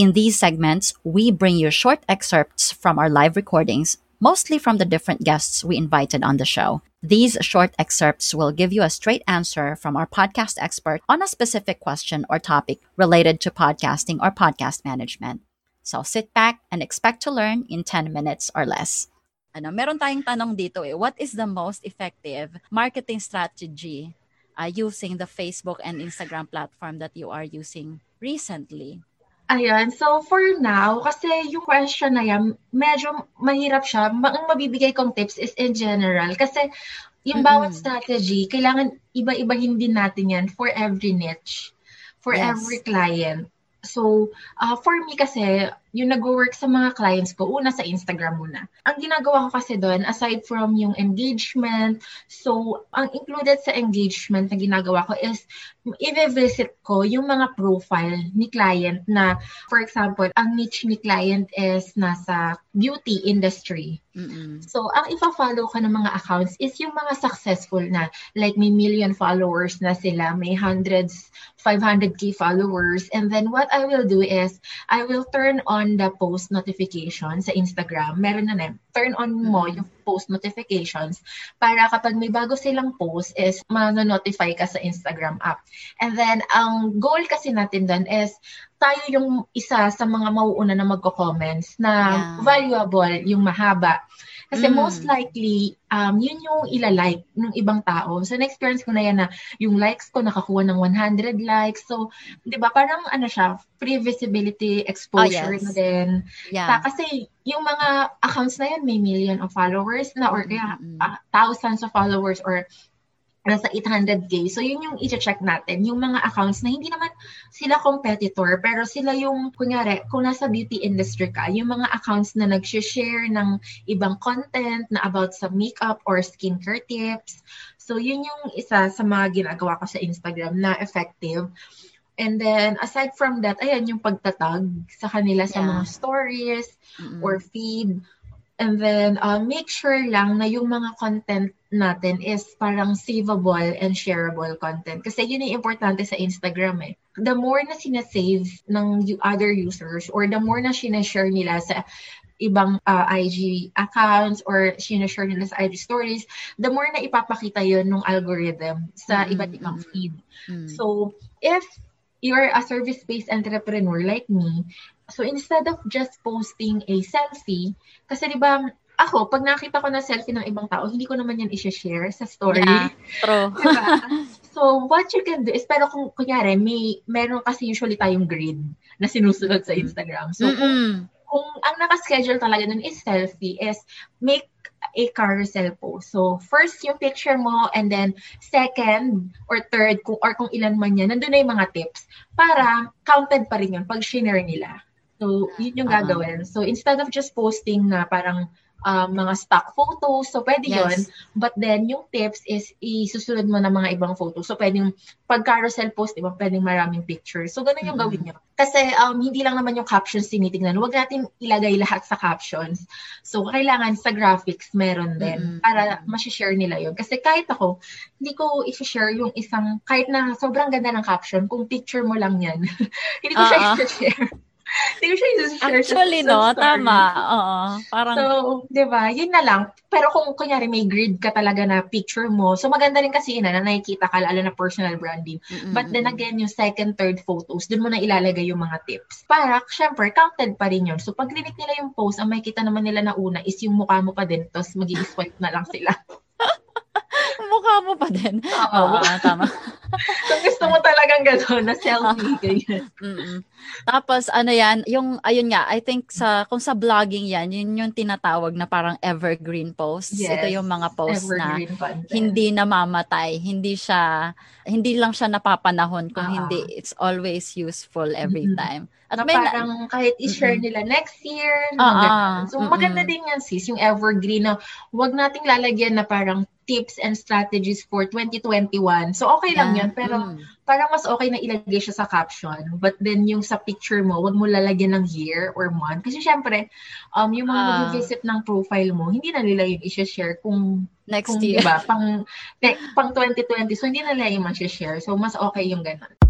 In these segments, we bring you short excerpts from our live recordings, mostly from the different guests we invited on the show. These short excerpts will give you a straight answer from our podcast expert on a specific question or topic related to podcasting or podcast management. So sit back and expect to learn in 10 minutes or less. Ano, meron tayong tanong dito eh, what is the most effective marketing strategy uh, using the Facebook and Instagram platform that you are using recently? Ayan, so for now, kasi yung question na yan, medyo mahirap siya. Ang mabibigay kong tips is in general. Kasi yung mm-hmm. bawat strategy, kailangan iba-ibahin din natin yan for every niche, for yes. every client. So, uh, for me kasi, yung nag-work sa mga clients ko, una sa Instagram muna. Ang ginagawa ko kasi doon, aside from yung engagement, so, ang included sa engagement na ginagawa ko is, i-visit ko yung mga profile ni client na, for example, ang niche ni client is nasa beauty industry. Mm-mm. So, ang ipa-follow ka ng mga accounts is yung mga successful na, like may million followers na sila, may hundreds, 500k followers. And then what I will do is, I will turn on the post notification sa Instagram. Meron na na, turn on mo mm-hmm. yung post notifications para kapag may bago silang post is ma-notify ka sa Instagram app. And then, ang goal kasi natin doon is tayo yung isa sa mga mauuna na magko-comments na yeah. valuable, yung mahaba. Kasi mm. most likely, um, yun yung ilalike ng ibang tao. So, na-experience ko na yan na yung likes ko nakakuha ng 100 likes. So, di ba, parang ano siya, free visibility exposure oh, yes. na din. Yeah. Ta, kasi yung mga accounts na yan, may million of followers na or kaya mm-hmm. uh, thousands of followers or nasa 800k. So, yun yung i-check natin. Yung mga accounts na hindi naman sila competitor, pero sila yung, kunyari, kung nasa beauty industry ka, yung mga accounts na nag-share ng ibang content na about sa makeup or skincare tips. So, yun yung isa sa mga ginagawa ko sa Instagram na effective. And then, aside from that, ayan, yung pagtatag sa kanila sa yeah. mga stories mm-hmm. or feed. And then, uh, make sure lang na yung mga content natin is parang savable and shareable content. Kasi yun yung importante sa Instagram eh. The more na sinasave ng other users or the more na sinashare nila sa ibang uh, IG accounts or sinashare nila sa IG stories, the more na ipapakita yun ng algorithm sa mm-hmm. iba't ibang feed. Mm-hmm. So, if you're a service-based entrepreneur like me, so instead of just posting a selfie, kasi di ba ako, pag nakita ko na selfie ng ibang tao, hindi ko naman yan i-share sa story. Yeah, true. diba? So, what you can do is, pero kung, kunyari, may, meron kasi usually tayong grid na sinusunod sa Instagram. So, kung, kung ang nakaschedule talaga nun is selfie, is make a carousel post. So, first yung picture mo, and then second or third, kung, or kung ilan man yan, nandun na yung mga tips para counted pa rin yun pag share nila. So, yun yung uh-huh. gagawin. So, instead of just posting na parang um, mga stock photos. So, pwede yes. yun. But then, yung tips is isusunod mo ng mga ibang photos. So, pwedeng pag carousel post, diba, pwedeng maraming pictures. So, ganun yung mm-hmm. gawin nyo. Kasi, um, hindi lang naman yung captions tinitingnan. Huwag natin ilagay lahat sa captions. So, kailangan sa graphics meron din mm-hmm. para masishare nila yun. Kasi kahit ako, hindi ko i-share yung isang, kahit na sobrang ganda ng caption, kung picture mo lang yan, hindi ko uh-huh. siya i-share. Hindi ko siya i-share Actually, no? story. Tama. Oo. Parang, So, di ba, yun na lang. Pero kung kunyari may grid ka talaga na picture mo, so maganda rin kasi yun na, na nakikita ka, lalo na personal branding. mm, But then again, yung second, third photos, dun mo na ilalagay yung mga tips. Para, syempre, counted pa rin yun. So, pag clinic nila yung post, ang makikita naman nila na una is yung mukha mo pa din, tapos mag swipe na lang sila. pa din. Oo. Oo, tama. Kung gusto mo talagang gano'n, na selfie, ganyan. Mm-mm. Tapos ano yan, yung ayun nga, I think sa kung sa vlogging yan, yun yung tinatawag na parang evergreen posts. Ito Yes, yung mga posts na content. hindi namamatay, hindi siya hindi lang siya napapanahon kung Oo. hindi it's always useful every Mm-mm. time. na At may na- parang kahit i-share Mm-mm. nila next year. Ah, ah, so, maganda din yan, sis, yung evergreen na wag nating lalagyan na parang tips and strategies for 2021. So, okay lang Yeah. yun. Pero Mm. parang mas okay na ilagay siya sa caption. But then, yung sa picture mo, wag mo lalagyan ng year or month. Kasi syempre, um, yung mga Ah. mag-visit ng profile mo, hindi na nila yung i-share kung, next kung year. diba, pang, pang 2020. So, hindi na nila yung share So, mas okay yung ganun.